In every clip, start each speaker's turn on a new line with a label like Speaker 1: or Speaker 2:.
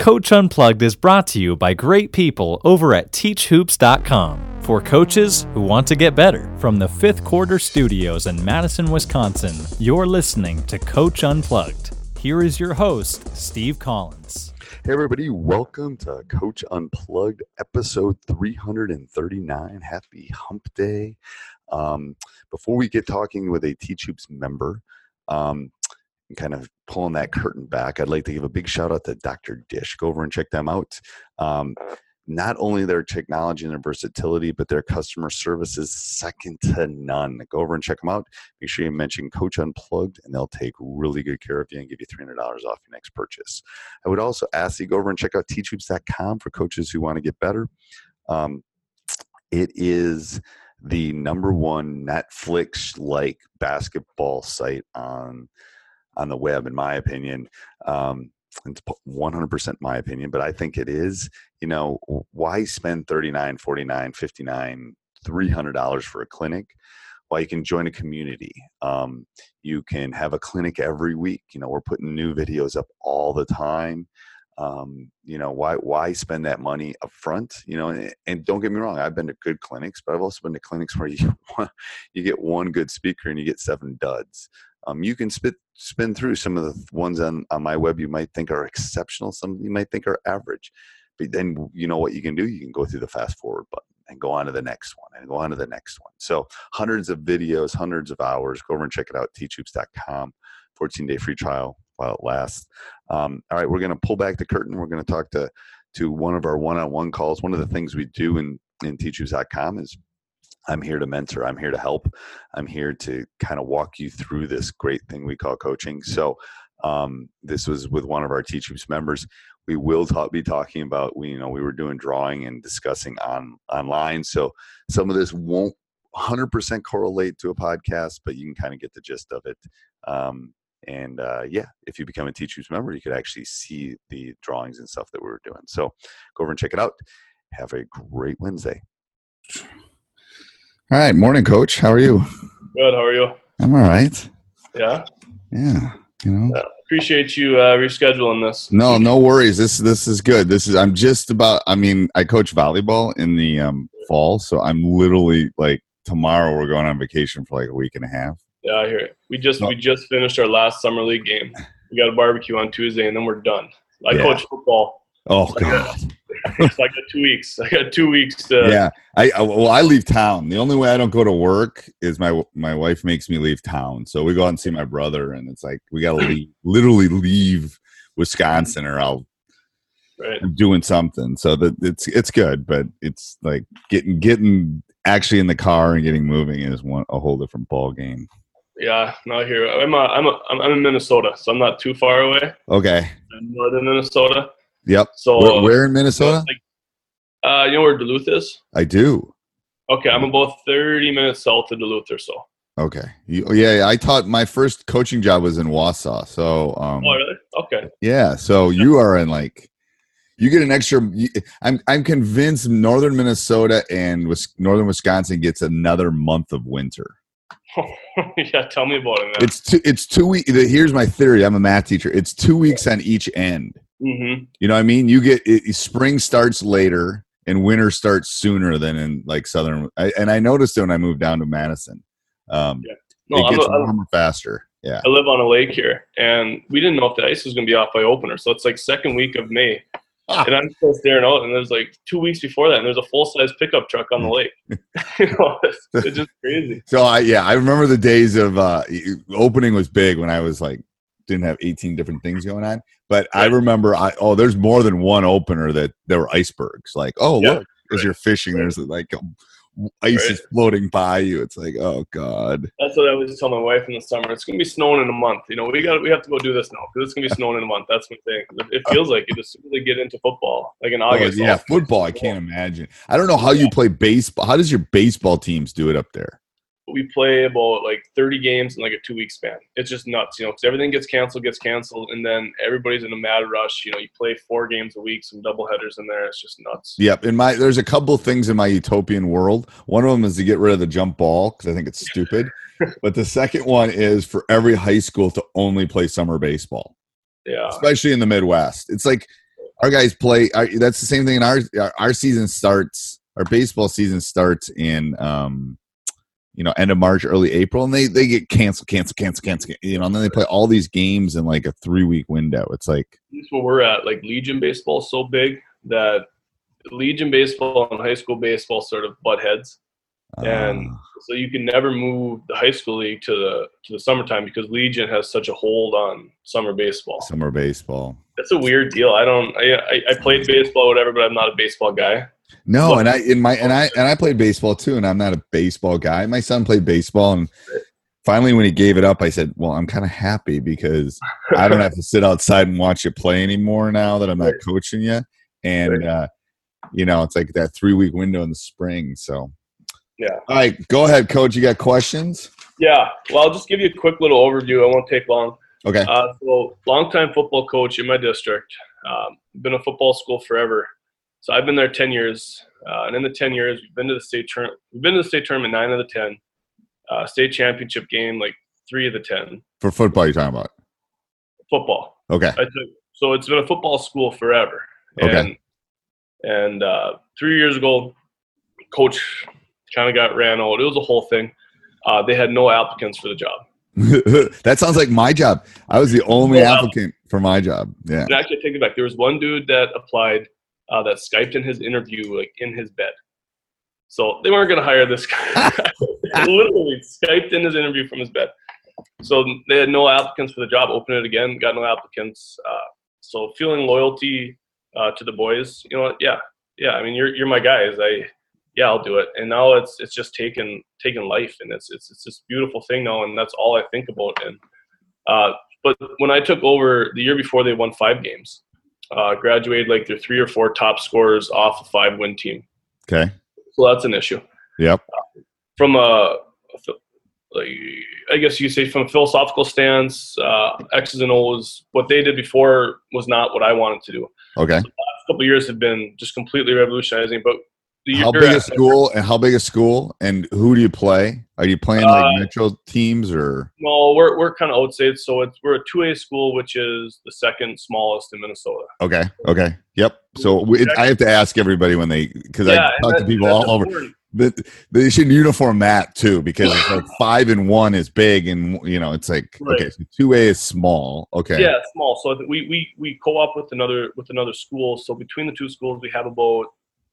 Speaker 1: Coach Unplugged is brought to you by great people over at teachhoops.com for coaches who want to get better. From the fifth quarter studios in Madison, Wisconsin, you're listening to Coach Unplugged. Here is your host, Steve Collins.
Speaker 2: Hey, everybody, welcome to Coach Unplugged, episode 339. Happy hump day. Um, before we get talking with a Teach Hoops member, um, kind of pulling that curtain back, I'd like to give a big shout out to Dr. Dish. Go over and check them out. Um, not only their technology and their versatility, but their customer service is second to none. Go over and check them out. Make sure you mention Coach Unplugged, and they'll take really good care of you and give you $300 off your next purchase. I would also ask you to go over and check out teachhoops.com for coaches who want to get better. Um, it is the number one Netflix like basketball site on on the web, in my opinion. Um, it's 100% my opinion, but I think it is. You know, why spend 39, 49, 59, $300 for a clinic? Well, you can join a community. Um, you can have a clinic every week. You know, we're putting new videos up all the time. Um, you know, why why spend that money up front? You know, and, and, don't get me wrong, I've been to good clinics, but I've also been to clinics where you you get one good speaker and you get seven duds. Um, you can spit, spin through some of the ones on, on my web you might think are exceptional, some you might think are average. But then you know what you can do? You can go through the fast forward button and go on to the next one and go on to the next one. So hundreds of videos, hundreds of hours. Go over and check it out, teachhoops.com. 14 day free trial while it lasts. Um, all right, we're going to pull back the curtain. We're going to talk to to one of our one on one calls. One of the things we do in in teachhoops.com is I'm here to mentor. I'm here to help. I'm here to kind of walk you through this great thing we call coaching. So, um, this was with one of our Teach Hoops members. We will be talking about we, you know, we were doing drawing and discussing on online. So some of this won't 100% correlate to a podcast, but you can kind of get the gist of it. Um, and uh, yeah, if you become a Teach Hoops member, you could actually see the drawings and stuff that we were doing. So go over and check it out. Have a great Wednesday. All right, morning, Coach. How are you?
Speaker 3: Good. How are you?
Speaker 2: I'm all right.
Speaker 3: Yeah.
Speaker 2: Yeah. You know. Yeah,
Speaker 3: appreciate you uh, rescheduling this.
Speaker 2: No, no worries. This this is good. This is. I'm just about. I mean, I coach volleyball in the um, fall, so I'm literally like tomorrow. We're going on vacation for like a week and a half.
Speaker 3: Yeah, I hear it. We just no. we just finished our last summer league game. We got a barbecue on Tuesday, and then we're done. I yeah. coach football.
Speaker 2: Oh god.
Speaker 3: I got two weeks. I got two weeks to.
Speaker 2: Yeah, I, I well, I leave town. The only way I don't go to work is my my wife makes me leave town. So we go out and see my brother, and it's like we got to leave, literally leave Wisconsin, or I'll. Right. I'm doing something, so that it's it's good, but it's like getting getting actually in the car and getting moving is one a whole different ball game.
Speaker 3: Yeah, not here. I'm a, I'm a, I'm in Minnesota, so I'm not too far away.
Speaker 2: Okay.
Speaker 3: I'm northern Minnesota.
Speaker 2: Yep. So where, where in Minnesota?
Speaker 3: Like, uh, you know where Duluth is?
Speaker 2: I do.
Speaker 3: Okay, I'm about 30 minutes south of Duluth or so.
Speaker 2: Okay. You, yeah, I taught my first coaching job was in Wausau. So. Um,
Speaker 3: oh really? Okay.
Speaker 2: Yeah. So you are in like,
Speaker 4: you get an extra. I'm I'm convinced northern Minnesota and northern Wisconsin gets another month of winter.
Speaker 3: yeah, tell me about it. Man.
Speaker 4: It's two. It's two weeks. Here's my theory. I'm a math teacher. It's two weeks on each end.
Speaker 3: Mm-hmm.
Speaker 4: You know what I mean? You get it, spring starts later and winter starts sooner than in like southern. I, and I noticed it when I moved down to Madison. Um, yeah. no, it gets a, warmer faster. Yeah.
Speaker 3: I live on a lake here, and we didn't know if the ice was going to be off by opener. So it's like second week of May, ah. and I'm still staring out. And there's like two weeks before that, and there's a full size pickup truck on the mm. lake. you know, it's, it's, just crazy.
Speaker 4: So I yeah, I remember the days of uh, opening was big when I was like didn't have 18 different things going on. But right. I remember, I oh, there's more than one opener that there were icebergs. Like, oh yeah, look, as right. you're fishing, there's like um, ice right. is floating by you. It's like, oh god.
Speaker 3: That's what I was telling my wife in the summer. It's gonna be snowing in a month. You know, we got we have to go do this now because it's gonna be snowing in a month. That's my thing. It uh, feels like you just really get into football, like in oh, August.
Speaker 4: Oh, yeah, football. I can't imagine. I don't know how you play baseball. How does your baseball teams do it up there?
Speaker 3: We play about like 30 games in like a two week span. It's just nuts, you know, because everything gets canceled, gets canceled, and then everybody's in a mad rush. You know, you play four games a week, some double headers in there. It's just nuts.
Speaker 4: Yep. In my, there's a couple of things in my utopian world. One of them is to get rid of the jump ball because I think it's stupid. but the second one is for every high school to only play summer baseball.
Speaker 3: Yeah.
Speaker 4: Especially in the Midwest. It's like our guys play. Our, that's the same thing in our, our season starts. Our baseball season starts in um, you know end of March, early April, and they they get canceled, cancel, cancel, cancel. You know, and then they play all these games in like a three week window. It's like
Speaker 3: that's where we're at. Like Legion baseball is so big that Legion baseball and high school baseball sort of butt heads, uh, and ah. so you can never move the high school league to the to the summertime because Legion has such a hold on summer baseball.
Speaker 4: Summer baseball.
Speaker 3: That's a weird deal. I don't. I I, I played baseball, whatever, but I'm not a baseball guy.
Speaker 4: No, and I in my and I and I played baseball too, and I'm not a baseball guy. My son played baseball, and finally, when he gave it up, I said, "Well, I'm kind of happy because I don't have to sit outside and watch you play anymore now that I'm not coaching you." And uh, you know, it's like that three week window in the spring. So,
Speaker 3: yeah.
Speaker 4: All right, go ahead, coach. You got questions?
Speaker 3: Yeah. Well, I'll just give you a quick little overview. I won't take long.
Speaker 4: Okay.
Speaker 3: Uh, so, longtime football coach in my district. Um, been a football school forever. So I've been there 10 years, uh, and in the 10 years, we've been to the state tournament. We've been to the state tournament nine of the 10. Uh, state championship game like three of the 10.
Speaker 4: For football, you're talking about?
Speaker 3: Football.
Speaker 4: Okay.
Speaker 3: Took, so it's been a football school forever. And,
Speaker 4: okay.
Speaker 3: And uh, three years ago, coach kind of got ran out. It was a whole thing. Uh, they had no applicants for the job.
Speaker 4: that sounds like my job. I was the only no applicant for my job. Yeah.
Speaker 3: And actually, take it back. There was one dude that applied uh, that Skyped in his interview like in his bed. So they weren't going to hire this guy. Literally Skyped in his interview from his bed. So they had no applicants for the job. Open it again, got no applicants. Uh, so feeling loyalty uh, to the boys, you know, yeah, yeah. I mean, you're you're my guys. I yeah, I'll do it. And now it's it's just taken taken life, and it's it's it's this beautiful thing now, and that's all I think about. And uh, but when I took over the year before, they won five games uh, graduated like their three or four top scorers off a five win team.
Speaker 4: Okay.
Speaker 3: So that's an issue.
Speaker 4: Yep.
Speaker 3: Uh, from a, like, I guess you say from a philosophical stance, uh, X's and O's, what they did before was not what I wanted to do.
Speaker 4: Okay. So
Speaker 3: the last couple years have been just completely revolutionizing, but
Speaker 4: how big a school and how big a school and who do you play? Are you playing like uh, metro teams or?
Speaker 3: No, we're we're kind of outside, so it's we're a two A school, which is the second smallest in Minnesota.
Speaker 4: Okay. Okay. Yep. So we, I have to ask everybody when they because yeah, I talk to people all over. But they should uniform that too because it's like five and one is big and you know it's like right. okay so two A is small okay
Speaker 3: yeah small so we we we co-op with another with another school so between the two schools we have about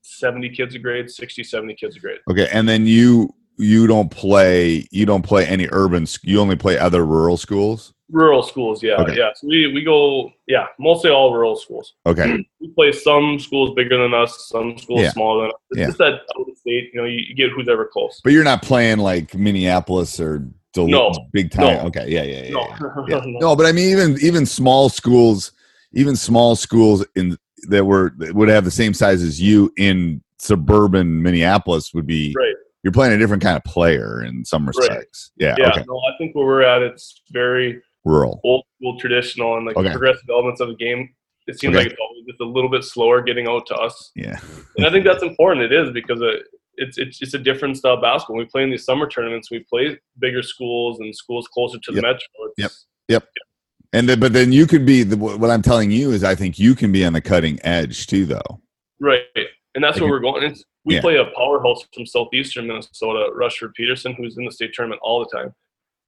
Speaker 3: 70 kids a grade 60 70 kids a grade
Speaker 4: okay and then you you don't play you don't play any urban you only play other rural schools
Speaker 3: rural schools yeah okay. yeah so we, we go yeah mostly all rural schools
Speaker 4: okay
Speaker 3: we play some schools bigger than us some schools yeah. smaller than us it's yeah. just that out of state you know you, you, get who's ever close
Speaker 4: but you're not playing like minneapolis or Duluth, no big time no. okay yeah yeah yeah, no. Yeah. yeah. no but i mean even even small schools even small schools in that were that would have the same size as you in suburban Minneapolis would be
Speaker 3: right.
Speaker 4: You're playing a different kind of player in some respects. Right. Yeah.
Speaker 3: Yeah.
Speaker 4: Okay.
Speaker 3: No, I think where we're at, it's very
Speaker 4: rural,
Speaker 3: old school, traditional, and like okay. progressive elements of the game. It seems okay. like it's always it's a little bit slower getting out to us.
Speaker 4: Yeah.
Speaker 3: And I think that's important. It is because it, it's it's it's a different style of basketball. When we play in these summer tournaments, we play bigger schools and schools closer to the
Speaker 4: Yep.
Speaker 3: metro. It's,
Speaker 4: Yep. And then, but then you could be the, what I'm telling you is I think you can be on the cutting edge too, though.
Speaker 3: Right, and that's
Speaker 4: Like
Speaker 3: where we're going. It's, we
Speaker 4: Yeah.
Speaker 3: play a powerhouse from southeastern Minnesota, Rushford Peterson, who's in the state tournament all the time,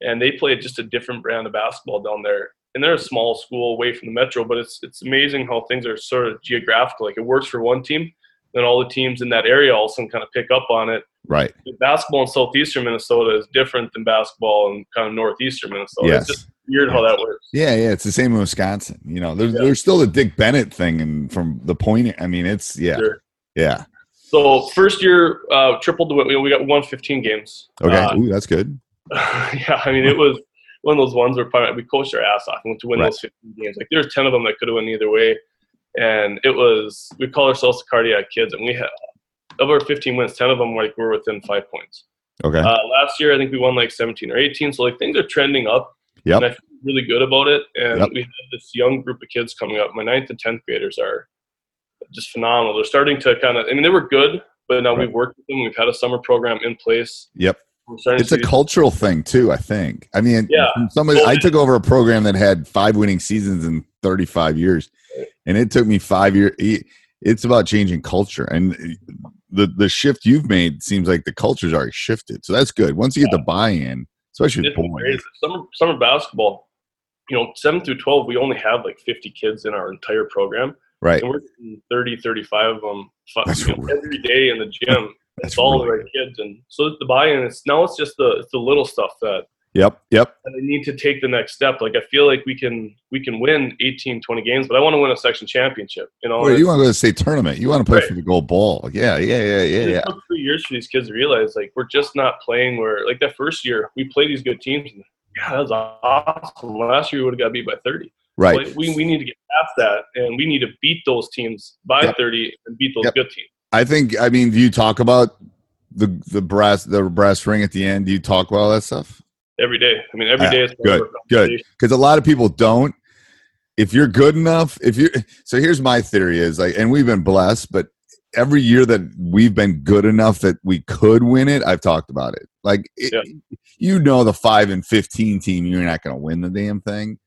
Speaker 3: and they play just a different brand of basketball down there. And they're a small school away from the metro, but it's it's amazing how things are sort of geographical. Like it works for one team, then all the teams in that area also kind of pick up on it.
Speaker 4: Right.
Speaker 3: Basketball in southeastern Minnesota is different than basketball in kind of northeastern Minnesota.
Speaker 4: Yes.
Speaker 3: It's just weird how that works.
Speaker 4: Yeah, yeah, it's the same in Wisconsin. You know, there's
Speaker 3: Yeah.
Speaker 4: there's still the Dick Bennett thing, and from the point, I mean, it's yeah,
Speaker 3: Sure.
Speaker 4: yeah.
Speaker 3: So first year, uh, tripled the we we got won 15 games.
Speaker 4: Okay,
Speaker 3: Uh,
Speaker 4: Ooh, that's good.
Speaker 3: yeah, I mean, it was one of those ones where probably we coached our ass off and went to win
Speaker 4: Right.
Speaker 3: those 15 games. Like there's 10 of them that could have won either way, and it was we call ourselves the cardiac kids, and we had of our 15 wins, 10 of them like were within five points.
Speaker 4: Okay,
Speaker 3: Uh, last year, I think we won like 17 or 18, so like things are trending up.
Speaker 4: Yep.
Speaker 3: And I feel really good about it. And
Speaker 4: Yep.
Speaker 3: we have this young group of kids coming up. My ninth and 10th graders are just phenomenal. They're starting to kind of, I mean, they were good, but now
Speaker 4: Right.
Speaker 3: we've worked with them. We've had a summer program in place.
Speaker 4: yep. It's a cultural thing too. I think. I mean,
Speaker 3: Yeah.
Speaker 4: somebody I took over a program that had five winning seasons in 35 years, and it took me five years. It's about changing culture, and the the shift you've made seems like the culture's already shifted. So that's good. Once you get the buy-in, especially with
Speaker 3: It's Summer, summer basketball, you know, 7 through 12, we only have like 50 kids in our entire program.
Speaker 4: right?
Speaker 3: And we're getting 30, 35 of them you know,
Speaker 4: really
Speaker 3: every day in the gym.
Speaker 4: That's
Speaker 3: it's all
Speaker 4: really
Speaker 3: the right kids. And so the buy-in, it's now it's just the, it's the little stuff that
Speaker 4: Yep, yep.
Speaker 3: and they need to take the next step. Like I feel like we can we can win 18, 20 games, but I want to win a section championship. You know,
Speaker 4: Well, you want to go to the state tournament. You want to play
Speaker 3: Right.
Speaker 4: for the gold ball. Yeah, yeah, yeah, yeah,
Speaker 3: it
Speaker 4: yeah.
Speaker 3: took three years for these kids to realize like we're just not playing where like that first year we played these good teams. And, yeah, that was awesome. Last year we would have got beat by 30.
Speaker 4: Right.
Speaker 3: Like, we, we need to get past that and we need to beat those teams by
Speaker 4: Yep.
Speaker 3: 30 and beat those
Speaker 4: Yep.
Speaker 3: good teams.
Speaker 4: I think. I mean, do you talk about the the brass the brass ring at the end? Do you talk about all that stuff?
Speaker 3: Every day. I mean, every
Speaker 4: Yeah,
Speaker 3: day is
Speaker 4: good, good. Because a lot of people don't. If you're good enough, if you so here's my theory is like, and we've been blessed, but every year that we've been good enough that we could win it, I've talked about it. Like, it,
Speaker 3: Yeah.
Speaker 4: you know, the five and fifteen team, you're not going to win the damn thing.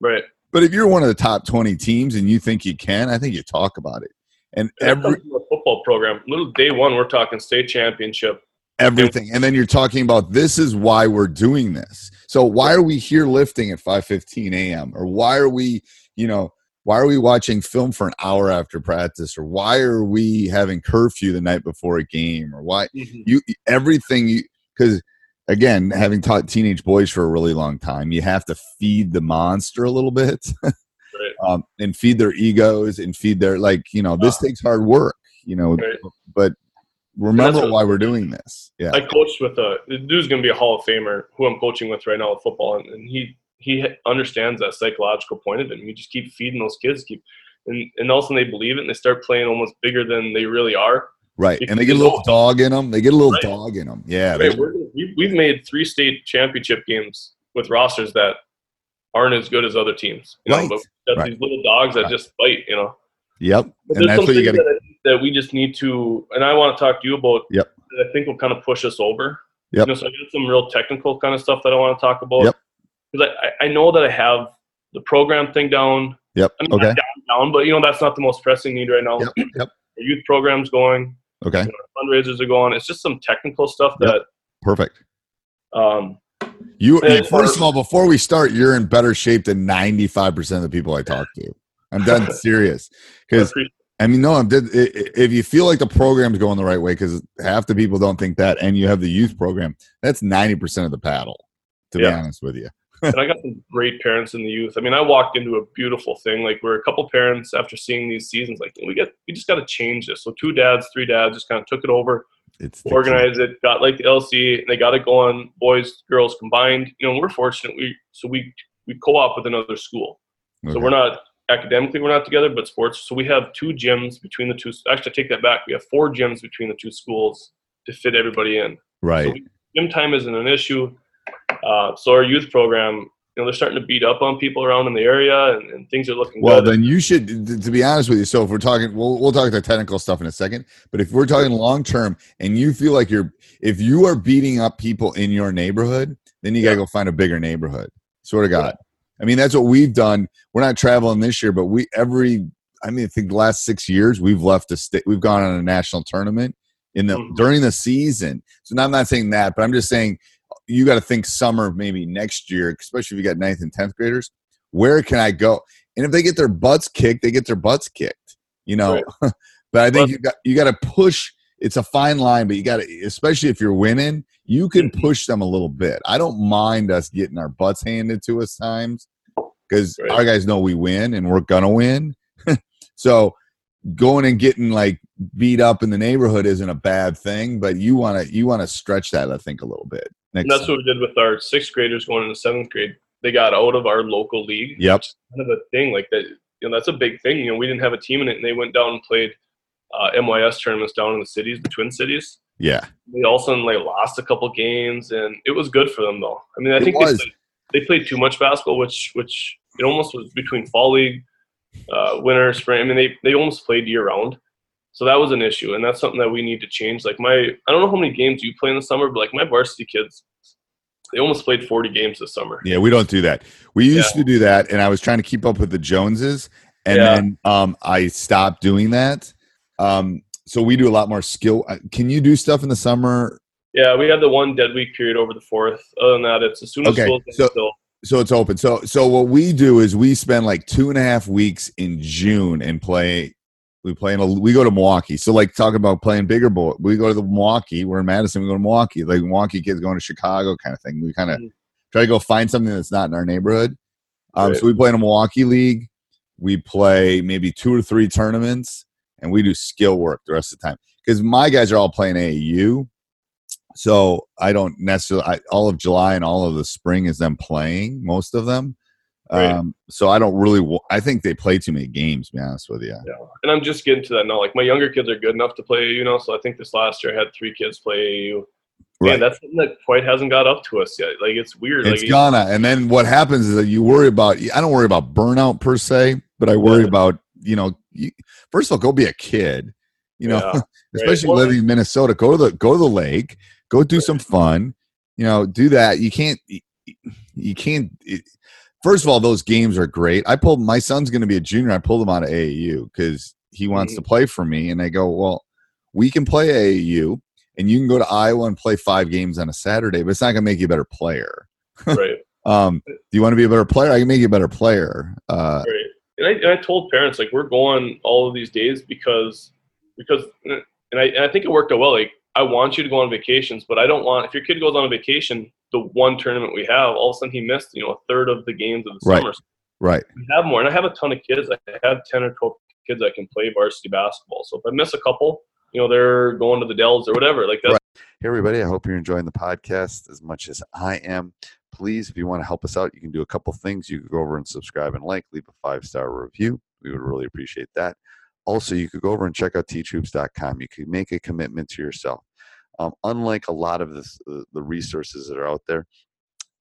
Speaker 3: Right.
Speaker 4: But if you're one of the top twenty teams and you think you can, I think you talk about it. And every
Speaker 3: comes from a football program. Little day one, we're talking state championship.
Speaker 4: Everything. And then you're talking about this is why we're doing this. So why are we here lifting at 5.15 a.m or why are we you know why are we watching film for an hour after practice? Or why are we having curfew the night before a game? Or why you everything you because again having taught teenage boys for a really long time you have to feed the monster a little bit. Um, and feed their egos and feed their like you know this takes hard work you know
Speaker 3: Right.
Speaker 4: but remember
Speaker 3: what-
Speaker 4: why we're doing this yeah
Speaker 3: I coached with a dude's going to be a Hall of Famer who I'm coaching with right now with football, and, and he he understands that psychological point of it. And you just keep feeding those kids, keep and and all of a sudden they believe it and they start playing almost bigger than they really are.
Speaker 4: Right, and they get a little
Speaker 3: know-
Speaker 4: dog in them. They get a little
Speaker 3: Right.
Speaker 4: dog in them. Yeah,
Speaker 3: Right, we, we've made three state championship games with rosters that aren't as good as other teams. You know,
Speaker 4: Right,
Speaker 3: but that's
Speaker 4: right.
Speaker 3: these little dogs that just bite. You know.
Speaker 4: yep, and that's what you got.
Speaker 3: That, that we just need to, and I want to talk to you about.
Speaker 4: Yep.
Speaker 3: That I think will kind of push us over.
Speaker 4: Yep.
Speaker 3: You know, so I got some real technical kind of stuff that I want to talk about.
Speaker 4: Yep.
Speaker 3: Because I, I know that I have the program thing down.
Speaker 4: Yep.
Speaker 3: I mean,
Speaker 4: Okay.
Speaker 3: down, down, but you know that's not the most pressing need right now.
Speaker 4: Yep. Yep.
Speaker 3: The youth program's going.
Speaker 4: Okay.
Speaker 3: You know, fundraisers are going. It's just some technical stuff
Speaker 4: Yep. Perfect.
Speaker 3: Um,
Speaker 4: You first of all, before we start, you're in better shape than 95 percent of the people I talk to. I'm done serious because I mean, no, I'm i- If you feel like the program's going the right way, because half the people don't think that, and you have the youth program, that's 90 percent of the paddle. To be honest with you,
Speaker 3: and I got some great parents in the youth. I mean, I walked into a beautiful thing. Like we're a couple parents after seeing these seasons, like we get we just got to change this. So two dads, three dads, just kind of took it over,
Speaker 4: it's
Speaker 3: organized it, got like the LC, and they got it going. Boys, girls combined. You know, we're fortunate. We so we we co-op with another school, so we're not academically we're not together, but sports. So we have two gyms between the two. Actually, I take that back. We have four gyms between the two schools to fit everybody in.
Speaker 4: right.
Speaker 3: So we, gym time isn't an issue. Uh, so our youth program, you know they're starting to beat up on people around in the area, and, and things are looking
Speaker 4: Well,
Speaker 3: good.
Speaker 4: then you should. To be honest with you, so if we're talking, we'll we'll talk the technical stuff in a second. But if we're talking long term, and you feel like you're, if you are beating up people in your neighborhood, then you gotta go find a bigger neighborhood. Sort of God. I mean, that's what we've done. We're not traveling this year, but we every. I mean, I think the last six years we've left a state. We've gone on a national tournament in the
Speaker 3: Mhm.
Speaker 4: during the season. So now I'm not saying that, but I'm just saying you got to think summer maybe next year, especially if you got ninth and tenth graders. Where can I go? And if they get their butts kicked, they get their butts kicked. You know, but I think
Speaker 3: Well-
Speaker 4: you got you got to push. It's a fine line, but you got to, especially if you're winning, you can
Speaker 3: Mhm.
Speaker 4: push them a little bit. I don't mind us getting our butts handed to us times because
Speaker 3: Right.
Speaker 4: our guys know we win and we're gonna win. so going and getting like beat up in the neighborhood isn't a bad thing, but you want to you want to stretch that I think a little bit.
Speaker 3: That's
Speaker 4: time.
Speaker 3: what we did with our sixth graders going into seventh grade. They got out of our local league.
Speaker 4: Yep.
Speaker 3: Kind of a thing like that. You know, that's a big thing. You know, we didn't have a team in it, and they went down and played uh, MYS tournaments down in the cities, the Twin Cities.
Speaker 4: yeah,
Speaker 3: They all of a sudden like lost a couple games, and it was good for them though. I mean, I
Speaker 4: It
Speaker 3: think they played, they played too much basketball, which which it almost was between fall league, uh, winter, spring. I mean, they they almost played year round. So that was an issue, and that's something that we need to change. Like my, I don't know how many games you play in the summer, but like my varsity kids, they almost played 40 games this summer.
Speaker 4: yeah, we don't do that. We used to do that, and I was trying to keep up with the Joneses, and
Speaker 3: Yeah.
Speaker 4: then um, I stopped doing that. Um, so we do a lot more skill. uh, Can you do stuff in the summer?
Speaker 3: Yeah, we had the one dead week period over the fourth. Other than that, it's as soon as
Speaker 4: Okay,
Speaker 3: school's
Speaker 4: so-
Speaker 3: still.
Speaker 4: So it's open. So so what we do is we spend like two and a half weeks in June and play. We play in a. We go to Milwaukee. So like talking about playing bigger ball, we go to the Milwaukee. We're in Madison. We go to Milwaukee. Like Milwaukee kids going to Chicago kind of thing. We kind of
Speaker 3: Mhm.
Speaker 4: try to go find something that's not in our neighborhood. Um,
Speaker 3: Right.
Speaker 4: So we play in a Milwaukee league. We play maybe two or three tournaments, and we do skill work the rest of the time because my guys are all playing AAU. So I don't necessarily. I, all of July and all of the spring is them playing. Most of them.
Speaker 3: Right.
Speaker 4: Um, so I don't really. I think they play too many games. To be honest with you.
Speaker 3: Yeah, and I'm just getting to that now. Like my younger kids are good enough to play AAU now, so I think this last year I had three kids play AAU.
Speaker 4: Right.
Speaker 3: Man, that's something that quite hasn't got up to us yet. Like it's weird.
Speaker 4: It's
Speaker 3: like,
Speaker 4: gonna. And then what happens is that you worry about. I don't worry about burnout per se, but I worry
Speaker 3: Yeah.
Speaker 4: about you know. You, first of all, go be a kid. You know,
Speaker 3: Yeah,
Speaker 4: especially
Speaker 3: Well,
Speaker 4: living in Minnesota. Go to the go to the lake. Go do some fun. You know, do that. You can't. You, can't. It, first of all, those games are great. I pulled my son's going to be a junior. I pulled him out of AAU because he wants to play for me, and I go, well, we can play AAU, and you can go to Iowa and play five games on a Saturday, but it's not going to make you a better player.
Speaker 3: right,
Speaker 4: Um, do you want to be a better player? I can make you a better player. Uh,
Speaker 3: right. And I, and I told parents like we're going all of these days because because and I, and I think it worked out well. Like I want you to go on vacations, but I don't want if your kid goes on a vacation, the one tournament we have, all of a sudden he missed you know a third of the games of the
Speaker 4: Right.
Speaker 3: summer.
Speaker 4: right.
Speaker 3: we have more, and I have a ton of kids. I have ten or twelve kids that can play varsity basketball. So if I miss a couple, you know, they're going to the Dells or whatever. Like that's
Speaker 4: Hey, everybody. I hope you're enjoying the podcast as much as I am. Please, if you want to help us out, you can do a couple things. You can go over and subscribe and like, leave a five star review. We would really appreciate that. Also, you could go over and check out teachhoops.com. You could make a commitment to yourself. Um, unlike a lot of this, uh, the resources that are out there,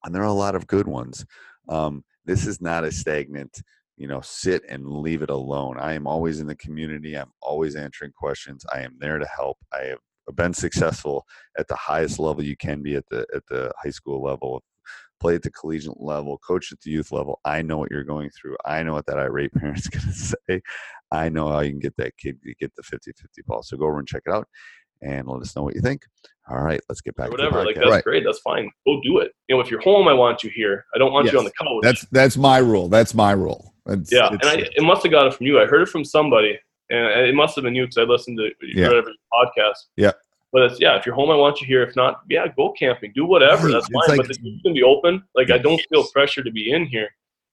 Speaker 4: and there are a lot of good ones, um, this is not a stagnant, you know, sit and leave it alone. I am always in the community. I'm always answering questions. I am there to help. I have been successful at the highest level you can be at the at the high school level play at the collegiate level coach at the youth level i know what you're going through i know what that irate parent's going to say i know how you can get that kid to get the 50-50 ball so go over and check it out and let us know what you think all right let's get back
Speaker 3: or whatever. Like that's
Speaker 4: right.
Speaker 3: great. That's fine. Go do it. You know, if you're home, I want you here. I don't want you on the couch.
Speaker 4: that's that's my rule that's my rule That's-
Speaker 3: yeah. And I it must have got it from you. I heard it from somebody, and it must have been you because I listened to
Speaker 4: Yeah.
Speaker 3: whatever podcast.
Speaker 4: Yeah.
Speaker 3: But it's yeah. If you're home, I want you here. If not, yeah, go camping. Do whatever.
Speaker 4: Right.
Speaker 3: That's
Speaker 4: It's
Speaker 3: fine.
Speaker 4: like-
Speaker 3: but you can be open. Like I don't feel pressure to be in here,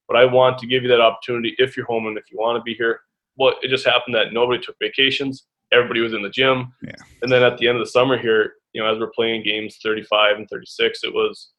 Speaker 3: but I want to give you that opportunity if you're home and if you want to be here. Well, it just happened that nobody took vacations. Everybody was in the gym.
Speaker 4: Yeah.
Speaker 3: And then at the end of the summer here, you know, as we're playing games 35 and 36, it was.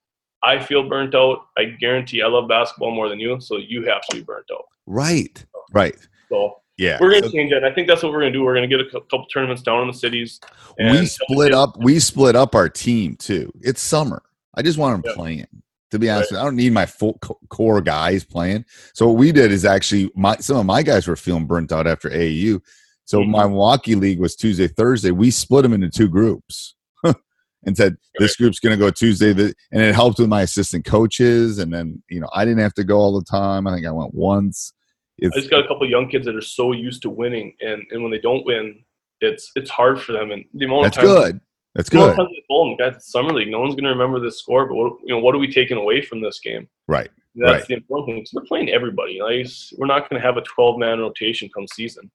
Speaker 3: I feel burnt out. I guarantee I love basketball more than you, so you have to be burnt out.
Speaker 4: right right
Speaker 3: So
Speaker 4: yeah
Speaker 3: we're gonna change it. I think that's what we're gonna do. We're gonna get a couple tournaments down in the cities.
Speaker 4: we split up we split up our team too it's summer i just want them
Speaker 3: Yeah.
Speaker 4: playing To be honest, I don't need my full core guys playing. So what we did is actually my some of my guys were feeling burnt out after AAU. So
Speaker 3: Mhm.
Speaker 4: my Milwaukee league was Tuesday, Thursday. We split them into two groups and said this group's going to go Tuesday, and it helped with my assistant coaches. And then you know I didn't have to go all the time. I think I went once.
Speaker 3: I just got a couple of young kids that are so used to winning, and, and when they don't win, it's it's hard for them. And the amount
Speaker 4: that's
Speaker 3: of times,
Speaker 4: good. That's
Speaker 3: the amount of
Speaker 4: good.
Speaker 3: they told them, guys, summer league. No one's going to remember this score, but what, you know, what are we taking away from this game?
Speaker 4: Right.
Speaker 3: That's
Speaker 4: Right.
Speaker 3: the important thing. 'cause we're playing everybody. Like we're not going to have a 12 man rotation come season.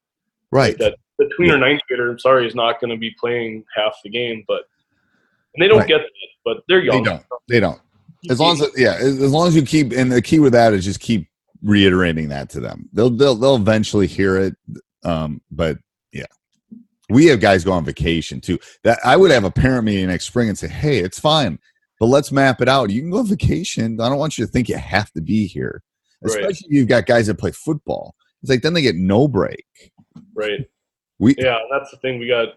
Speaker 4: Right.
Speaker 3: That the tweener ninth grader, I'm sorry, is not going to be playing half the game, but and they don't
Speaker 4: Right.
Speaker 3: get that. But they're
Speaker 4: They
Speaker 3: young.
Speaker 4: don't. They don't. As long as yeah, as long as you keep and the key with that is just keep reiterating that to them. They'll they'll they'll eventually hear it. Um, but yeah, we have guys go on vacation too. That I would have a parent meeting next spring and say, hey, it's fine, but let's map it out. You can go on vacation. I don't want you to think you have to be here,
Speaker 3: Right.
Speaker 4: especially if you've got guys that play football. It's like then they get no break.
Speaker 3: Right.
Speaker 4: We
Speaker 3: Yeah, that's the thing. We got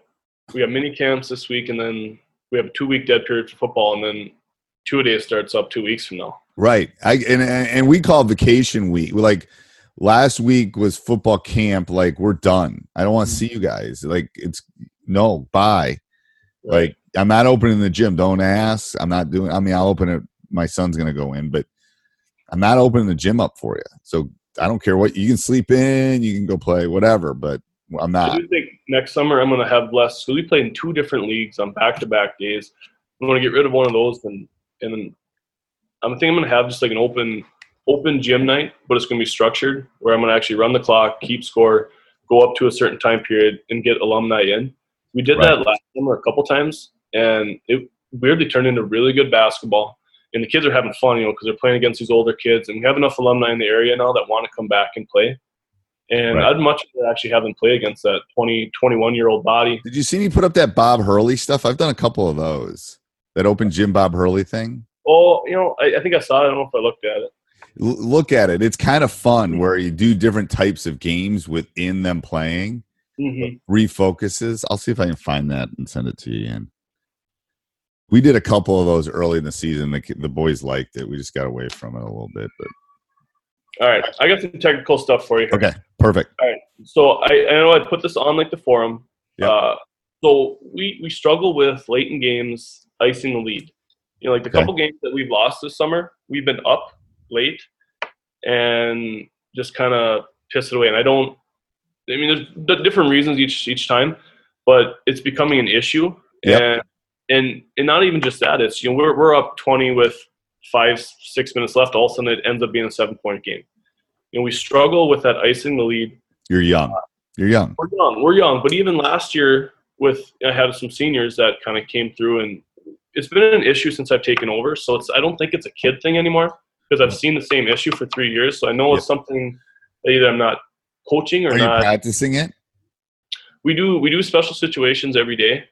Speaker 3: we got mini camps this week, and then we have a two week dead period for football, and then two days starts up two weeks from now.
Speaker 4: Right. I and and we call vacation week. Like last week was football camp. Like we're done. I don't want to mm. see you guys. Like it's no bye. Like I'm not opening the gym. Don't ask. I'm not doing. I mean, I'll open it. My son's gonna go in, but I'm not opening the gym up for you. So I don't care what you can sleep in. You can go play whatever, but I'm
Speaker 3: I
Speaker 4: not.
Speaker 3: do think next summer I'm going to have less. So we play in two different leagues on back to back days. I'm to get rid of one of those, and and then I'm thinking I'm going to have just like an open open gym night, but it's going to be structured where I'm going to actually run the clock, keep score, go up to a certain time period, and get alumni in. We did that last summer a couple times, and it weirdly turned into really good basketball. And the kids are having fun, you know, because they're playing against these older kids, and we have enough alumni in the area now that want to come back and play. And
Speaker 4: Right.
Speaker 3: I'd much rather actually have them play against that 20, 21 year old body.
Speaker 4: Did you see me put up that Bob Hurley stuff? I've done a couple of those. That open gym Bob Hurley thing.
Speaker 3: Oh, you know, I, I think I saw it. I don't know if I looked at it.
Speaker 4: Look at it. It's kind of fun where you do different types of games within them playing.
Speaker 3: hmm
Speaker 4: Refocuses. I'll see if I can find that and send it to you again. We did a couple of those early in the season. The, the boys liked it. We just got away from it a little bit, but
Speaker 3: All right, I got some technical stuff for you. here.
Speaker 4: okay, perfect.
Speaker 3: All right, so I, I know I put this on like the forum.
Speaker 4: Yep.
Speaker 3: Uh, so we we struggle with late in games icing the lead. You know, like the
Speaker 4: Okay.
Speaker 3: couple games that we've lost this summer, we've been up late and just kind of pissed it away. And I don't. I mean, there's different reasons each each time, but it's becoming an issue.
Speaker 4: Yep.
Speaker 3: And and and not even just that. It's you know we're we're up 20 with five six minutes left. All of a sudden, it ends up being a seven point game. You know, we struggle with that icing the lead
Speaker 4: You're young. You're young.
Speaker 3: we're young. We're young, but even last year, with I had some seniors that kind of came through, and it's been an issue since I've taken over. So it's I don't think it's a kid thing anymore because I've seen the same issue for three years. So I know it's something that either I'm not coaching or
Speaker 4: Are you
Speaker 3: not.
Speaker 4: practicing it?
Speaker 3: We do we do special situations every day.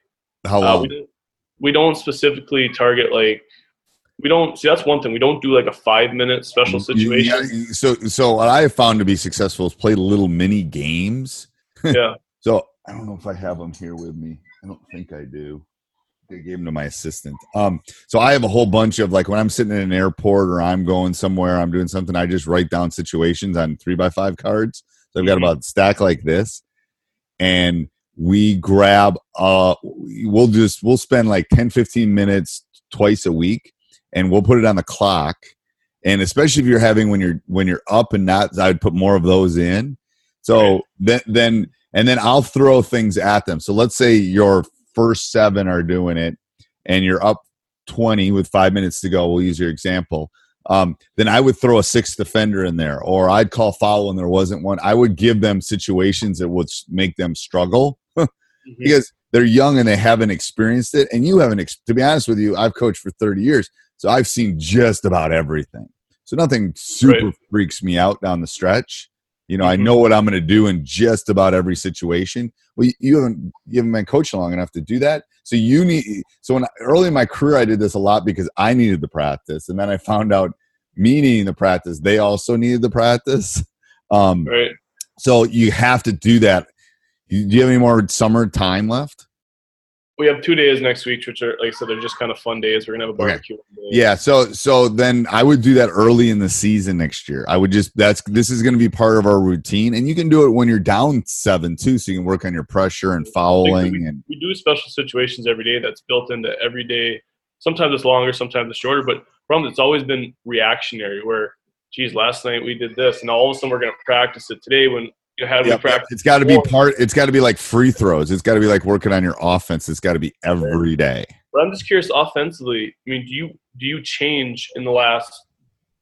Speaker 4: How
Speaker 3: Uh,
Speaker 4: long?
Speaker 3: we, don't, we don't specifically target like we don't see that's one thing we don't do like a five minute special
Speaker 4: you
Speaker 3: situation.
Speaker 4: gotta- so, so what I have found to be successful is play little mini games.
Speaker 3: yeah.
Speaker 4: So I don't know if I have them here with me. I don't think I do. I gave them to my assistant. Um, so I have a whole bunch of like when I'm sitting in an airport or I'm going somewhere, I'm doing something. I just write down situations on three by five cards. So I've got
Speaker 3: Mhm.
Speaker 4: about a stack like this, and we grab. Uh, we'll just we'll spend like 10, 15 minutes twice a week, and we'll put it on the clock. And especially if you're having when you're when you're up and not, I'd put more of those in. So
Speaker 3: Right.
Speaker 4: then then and then I'll throw things at them. So let's say your first seven are doing it, and you're up twenty with five minutes to go. We'll use your example. Um, then I would throw a sixth defender in there, or I'd call foul when there wasn't one. I would give them situations that would make them struggle
Speaker 3: Mhm.
Speaker 4: because they're young and they haven't experienced it. And you haven't. To be honest with you, I've coached for thirty years, so I've seen just about everything. So nothing super
Speaker 3: Right.
Speaker 4: freaks me out down the stretch. You know, I
Speaker 3: Mhm.
Speaker 4: know what I'm going to do in just about every situation. Well, you- haven't you haven't been coaching long enough to do that. So you need. So when early in my career, I did this a lot because I needed the practice, and then I found out me needing the practice, they also needed the practice. Um,
Speaker 3: Right.
Speaker 4: so you have to do that. Do you have any more summer time left?
Speaker 3: We have two days next week, which are like I said, they're just kind of fun days. We're gonna have a barbecue. one day.
Speaker 4: Yeah, so so then I would do that early in the season next year. I would just that's this is going to be part of our routine, and you can do it when you're down seven too, so you can work on your pressure and fouling and
Speaker 3: we do special situations every day that's built into every day. Sometimes it's longer, sometimes it's shorter, but from it's always been reactionary where geez, last night we did this and all of a sudden we're gonna practice it today when you know, had we
Speaker 4: Yep,
Speaker 3: practice
Speaker 4: it's got to be part. It's got to be like free throws. It's got to be like working on your offense. It's got to be every day.
Speaker 3: But I'm just curious offensively, I mean, do you do you change in the last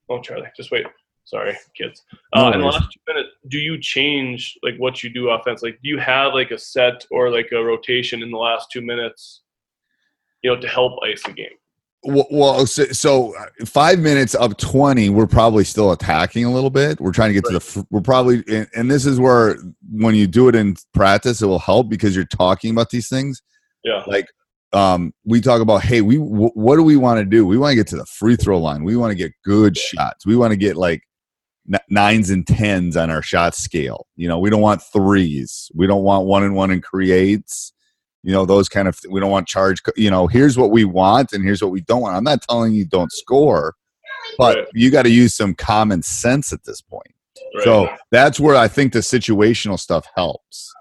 Speaker 3: oh Charlie, just wait. Sorry, kids.
Speaker 4: No
Speaker 3: Uh, in the last two minutes, do you change like what you do offense? Like do you have like a set or like a rotation in the last two minutes, you know, to help ice the game?
Speaker 4: Well, so, so uh, five minutes up 20, we're probably still attacking a little bit. We're trying to get to the, we're probably, and, and this is where when you do it in practice, it will help because you're talking about these things.
Speaker 3: Yeah.
Speaker 4: Like, um, we talk about, hey, we, w- what do we want to do? We want to get to the free throw line. We want to get good shots. We want to get like n- nines and tens on our shot scale. You know, we don't want threes. We don't want one and one and creates you know those kind of we don't want charge you know here's what we want and here's what we don't want i'm not telling you don't score but
Speaker 3: Right.
Speaker 4: you got to use some common sense at this point
Speaker 3: Right.
Speaker 4: so that's where i think the situational stuff helps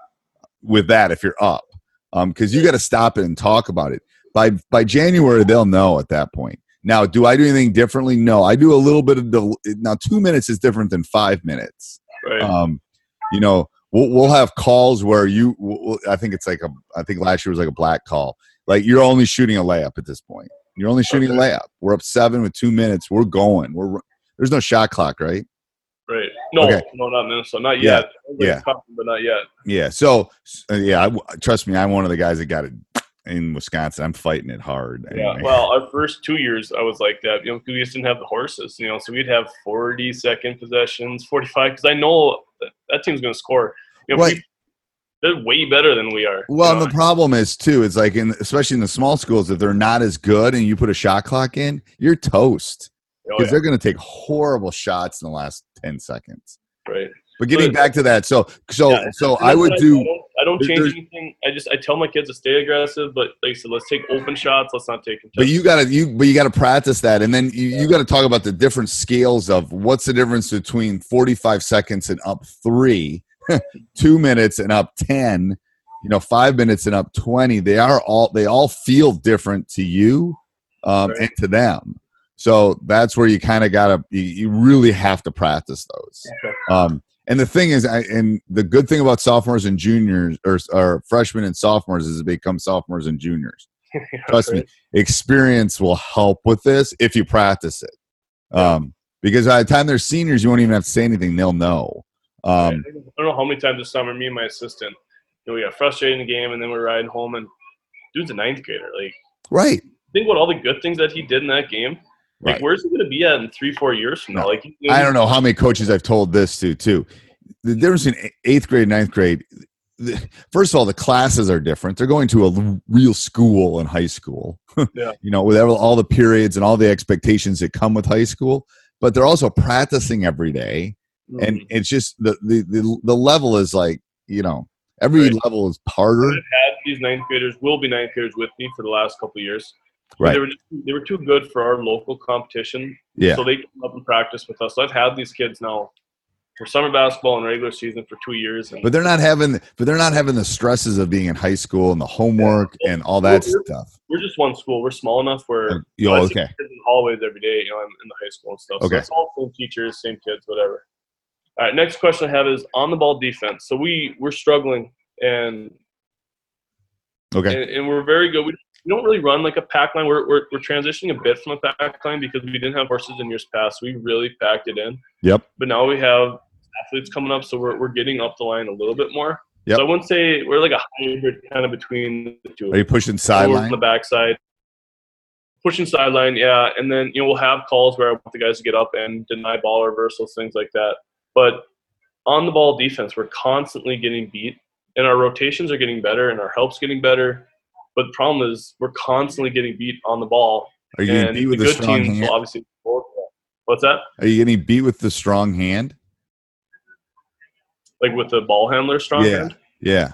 Speaker 4: with that if you're up because you got to stop it and talk about it by by january they'll know at that point now do i do anything differently no i do a little bit of del- now two minutes is different than five minutes
Speaker 3: right.
Speaker 4: um, you know, we'll, we'll have calls where you, we'll, I think it's like a, I think last year was like a black call. Like you're only shooting a layup at this point. You're only shooting a layup. We're up seven with two minutes. We're going. We're there's no shot clock, right?
Speaker 3: Right. No,
Speaker 4: Okay.
Speaker 3: no, not Minnesota. Not
Speaker 4: Yeah,
Speaker 3: yet.
Speaker 4: Yeah.
Speaker 3: coming, But not yet.
Speaker 4: Yeah. So uh, yeah, I trust me, I'm one of the guys that got it in Wisconsin. I'm fighting it hard.
Speaker 3: Yeah.
Speaker 4: anyway.
Speaker 3: Well, our first two years, I was like that. You know, we just didn't have the horses. You know, so we'd have 40 second possessions, 45. Because I know that, that team's going to score. You know, we- they're way better than we are.
Speaker 4: Well,
Speaker 3: you
Speaker 4: and
Speaker 3: know?
Speaker 4: the problem is too. It's like in especially in the small schools, if they're not as good and you put a shot clock in, you're toast
Speaker 3: Oh,
Speaker 4: because
Speaker 3: yeah,
Speaker 4: they're going to take horrible shots in the last ten seconds.
Speaker 3: right.
Speaker 4: But getting back to that, so so
Speaker 3: Yeah,
Speaker 4: so I would
Speaker 3: what
Speaker 4: do.
Speaker 3: I don't, I don't change anything. I just I tell my kids to stay aggressive, but like I said, let's take open shots. Let's not take.
Speaker 4: But you gotta you but you gotta practice that, and then you, you gotta talk about the different scales of what's the difference between forty five seconds and up three, two minutes and up ten, you know, five minutes and up twenty. They are all they all feel different to you, um,
Speaker 3: Right.
Speaker 4: and to them. So that's where you kind of gotta you, you really have to practice those. Um, and the thing is, I, and the good thing about sophomores and juniors, or, or freshmen and sophomores, is they become sophomores and juniors. Trust me, experience will help with this if you practice it. Um, because by the time they're seniors, you won't even have to say anything; they'll know. Um,
Speaker 3: I don't know how many times this summer, me and my assistant, you know, we got frustrated in the game, and then we're riding home, and dude's a ninth grader. Like,
Speaker 4: right,
Speaker 3: think about all the good things that he did in that game. Like,
Speaker 4: right.
Speaker 3: where's he going to be at in three, four years from now?
Speaker 4: No.
Speaker 3: Like, he-
Speaker 4: I don't know how many coaches I've told this to too. The difference in eighth grade, ninth grade. First of all, the classes are different. They're going to a real school in high school.
Speaker 3: Yeah.
Speaker 4: you know, with all the periods and all the expectations that come with high school. But they're also practicing every day, and
Speaker 3: Mhm.
Speaker 4: it's just the the the, the level is like you know every
Speaker 3: Right.
Speaker 4: level is harder.
Speaker 3: Had these ninth graders, will be ninth graders with me for the last couple of years.
Speaker 4: Right.
Speaker 3: They were just, they were too good for our local competition,
Speaker 4: Yeah.
Speaker 3: so they come up and practice with us. So I've had these kids now for summer basketball and regular season for two years. And
Speaker 4: but they're not having but they're not having the stresses of being in high school and the homework and all that
Speaker 3: Well,
Speaker 4: stuff.
Speaker 3: we're just one school. We're small enough where
Speaker 4: Yo,
Speaker 3: I see
Speaker 4: okay.
Speaker 3: kids in the hallways every day, you know, in, in the high school and stuff.
Speaker 4: Okay.
Speaker 3: So it's all same teachers, same kids, whatever. All right, next question I have is on the ball defense. So we we're struggling and
Speaker 4: Okay.
Speaker 3: and, and we're very good. We, we don't really run like a pack line. We're, we're we're transitioning a bit from a pack line because we didn't have horses in years past. We really packed it in.
Speaker 4: Yep.
Speaker 3: But now we have athletes coming up, so we're we're getting up the line a little bit more.
Speaker 4: Yep.
Speaker 3: So I wouldn't say we're like a hybrid kind of between the two.
Speaker 4: Are you pushing sideline?
Speaker 3: on the backside, pushing sideline, yeah, and then you know we'll have calls where I want the guys to get up and deny ball reversals, things like that. But on the ball defense, we're constantly getting beat, and our rotations are getting better, and our help's getting better. But the problem is we're constantly getting beat on the ball,
Speaker 4: Are you getting
Speaker 3: and
Speaker 4: beat with
Speaker 3: the
Speaker 4: strong
Speaker 3: teams
Speaker 4: hand?
Speaker 3: obviously. What's that?
Speaker 4: Are you getting beat with the strong hand?
Speaker 3: Like with the ball handler strong
Speaker 4: Yeah.
Speaker 3: hand?
Speaker 4: Yeah.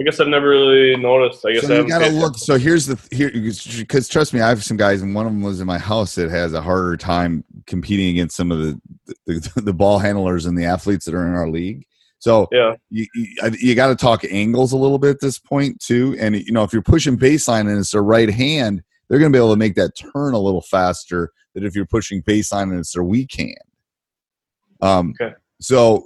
Speaker 3: I guess I've never really noticed. I guess
Speaker 4: so
Speaker 3: I
Speaker 4: you gotta look. So here's the here because trust me, I have some guys, and one of them lives in my house that has a harder time competing against some of the the, the ball handlers and the athletes that are in our league. So
Speaker 3: Yeah.
Speaker 4: you you, you got to talk angles a little bit at this point too. And you know if you're pushing baseline and it's their right hand, they're going to be able to make that turn a little faster than if you're pushing baseline and it's their weak hand. Um,
Speaker 3: Okay.
Speaker 4: So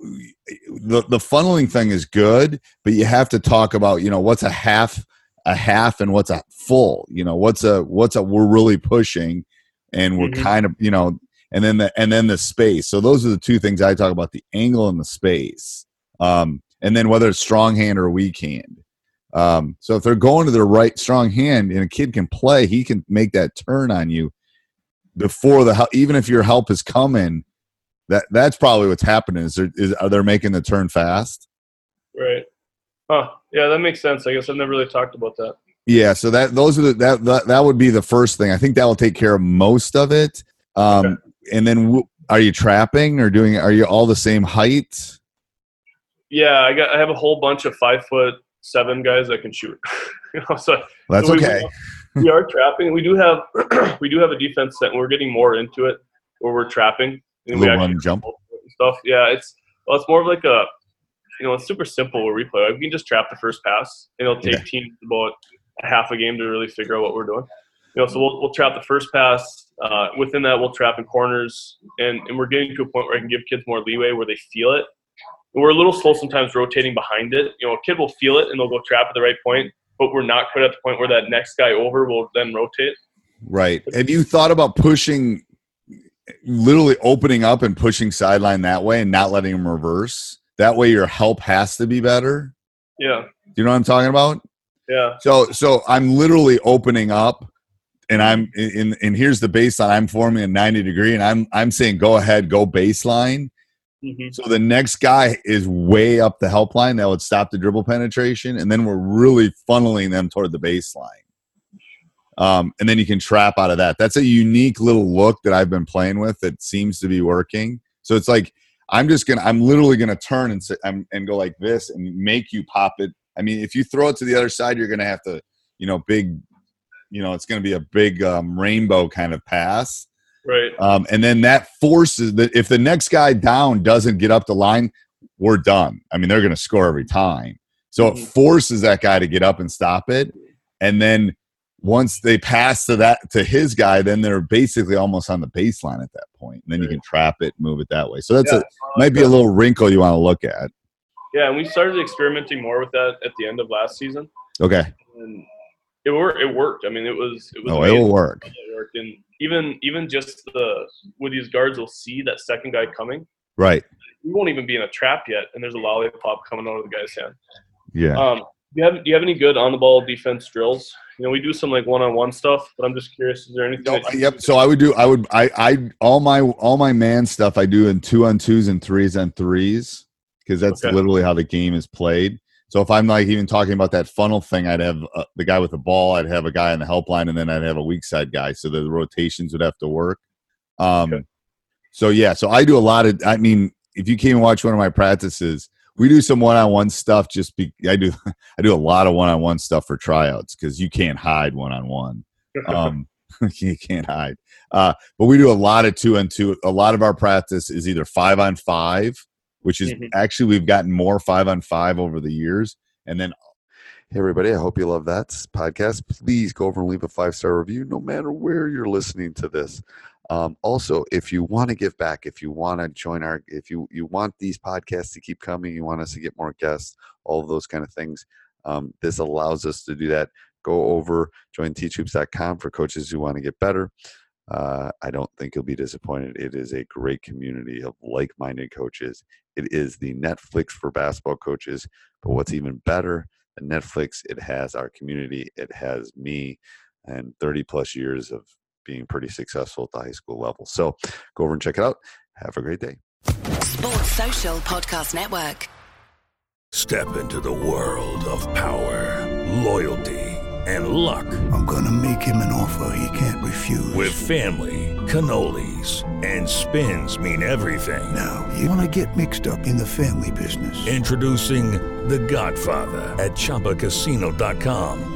Speaker 4: the the funneling thing is good, but you have to talk about you know what's a half a half and what's a full. You know what's a what's a we're really pushing, and we're
Speaker 3: Mhm.
Speaker 4: kind of you know and then the and then the space. So those are the two things I talk about: the angle and the space, um, and then whether it's strong hand or weak hand. Um, so if they're going to their right strong hand and a kid can play, he can make that turn on you before the hel- even if your help is coming. That that's probably what's happening. Is, there, is are they making the turn fast?
Speaker 3: Right. Huh. Yeah, that makes sense. I guess I've never really talked about that.
Speaker 4: Yeah, so that those are the, that, that that would be the first thing. I think that will take care of most of it. Um,
Speaker 3: Okay.
Speaker 4: And then, w- are you trapping or doing? Are you all the same height?
Speaker 3: Yeah, I got. I have a whole bunch of five foot seven guys that can shoot. you know, so
Speaker 4: That's
Speaker 3: so we-
Speaker 4: okay.
Speaker 3: we are trapping. We do have we do have a defense that we're getting more into it where we're trapping and
Speaker 4: Little run jump.
Speaker 3: stuff. Yeah, it's well, it's more of like a you know it's super simple where we play. Like, we can just trap the first pass, and it'll take
Speaker 4: Yeah.
Speaker 3: teams about half a game to really figure out what we're doing. You know, so we'll we'll trap the first pass. Uh, within that, we'll trap in corners, and and we're getting to a point where I can give kids more leeway where they feel it. And we're a little slow sometimes rotating behind it. You know, a kid will feel it and they'll go trap at the right point, but we're not quite at the point where that next guy over will then rotate.
Speaker 4: Right. Have you thought about pushing, literally opening up and pushing sideline that way and not letting them reverse? That way, your help has to be better.
Speaker 3: Yeah,
Speaker 4: Do you know what I'm talking about?
Speaker 3: yeah,
Speaker 4: So, so I'm literally opening up, and I'm in. And here's the baseline. I'm forming a 90 degree, and I'm I'm saying go ahead, go baseline.
Speaker 3: hmm
Speaker 4: So the next guy is way up the help line that would stop the dribble penetration, and then we're really funneling them toward the baseline. Um, and then you can trap out of that. That's a unique little look that I've been playing with that seems to be working. So it's like I'm just gonna, I'm literally gonna turn and sit, I'm, and go like this and make you pop it. I mean, if you throw it to the other side, you're gonna have to, you know, big, you know, it's gonna be a big um, rainbow kind of pass.
Speaker 3: right.
Speaker 4: Um, and then that forces that if the next guy down doesn't get up the line, we're done. I mean, they're going to score every time. So it
Speaker 3: Mhm.
Speaker 4: forces that guy to get up and stop it. And then once they pass to that to his guy, then they're basically almost on the baseline at that point. And then you can trap it, move it that way. So that's
Speaker 3: Yeah,
Speaker 4: a might be a little wrinkle you want to look at.
Speaker 3: Yeah, and we started experimenting more with that at the end of last season,
Speaker 4: Okay.
Speaker 3: and it worked. It worked. I mean, it was it was.
Speaker 4: Oh, it
Speaker 3: amazing
Speaker 4: will work.
Speaker 3: It worked, and even even just the with these guards will see that second guy coming.
Speaker 4: Right.
Speaker 3: We won't even be in a trap yet, and there's a lollipop coming out of the guy's hand.
Speaker 4: Yeah.
Speaker 3: Um, do you have do you have any good on the ball defense drills? You know, we do some like one on one stuff, but I'm just curious. Is there anything?
Speaker 4: No, yep. So I would do. I would. I. I. All my. All my man stuff. I do in two on twos and threes on threes because that's
Speaker 3: Okay.
Speaker 4: literally how the game is played. So if I'm like even talking about that funnel thing, I'd have uh, the guy with the ball. I'd have a guy on the help line, and then I'd have a weak side guy. So the rotations would have to work. Um.
Speaker 3: Okay.
Speaker 4: So yeah. So I do a lot of. I mean, if you came and watch one of my practices, we do some one-on-one stuff. Just be. I do. I do a lot of one-on-one stuff for tryouts because you can't hide one-on-one um you can't hide uh but we do a lot of two on two a lot of our practice is either five on five which is
Speaker 3: Mhm.
Speaker 4: actually we've gotten more five on five over the years and then hey everybody i hope you love that podcast please go over and leave a five star review no matter where you're listening to this um, also if you want to give back if you want to join our if you you want these podcasts to keep coming you want us to get more guests all of those kind of things um, this allows us to do that. Go over join teachhoops.com for coaches who want to get better. Uh, i don't think you'll be disappointed. It is a great community of like-minded coaches. It is the netflix for basketball coaches but what's even better than netflix it has our community it has me and 30 plus years of being pretty successful at the high school level so go over and check it out have a great day
Speaker 5: Sports Social Podcast Network.
Speaker 6: Step into the world of power, loyalty, and luck.
Speaker 7: I'm gonna make him an offer he can't refuse.
Speaker 6: With family, cannolis, and spins mean everything.
Speaker 7: Now, you wanna get mixed up in the family business.
Speaker 6: Introducing The Godfather at ChumbaCasino.com.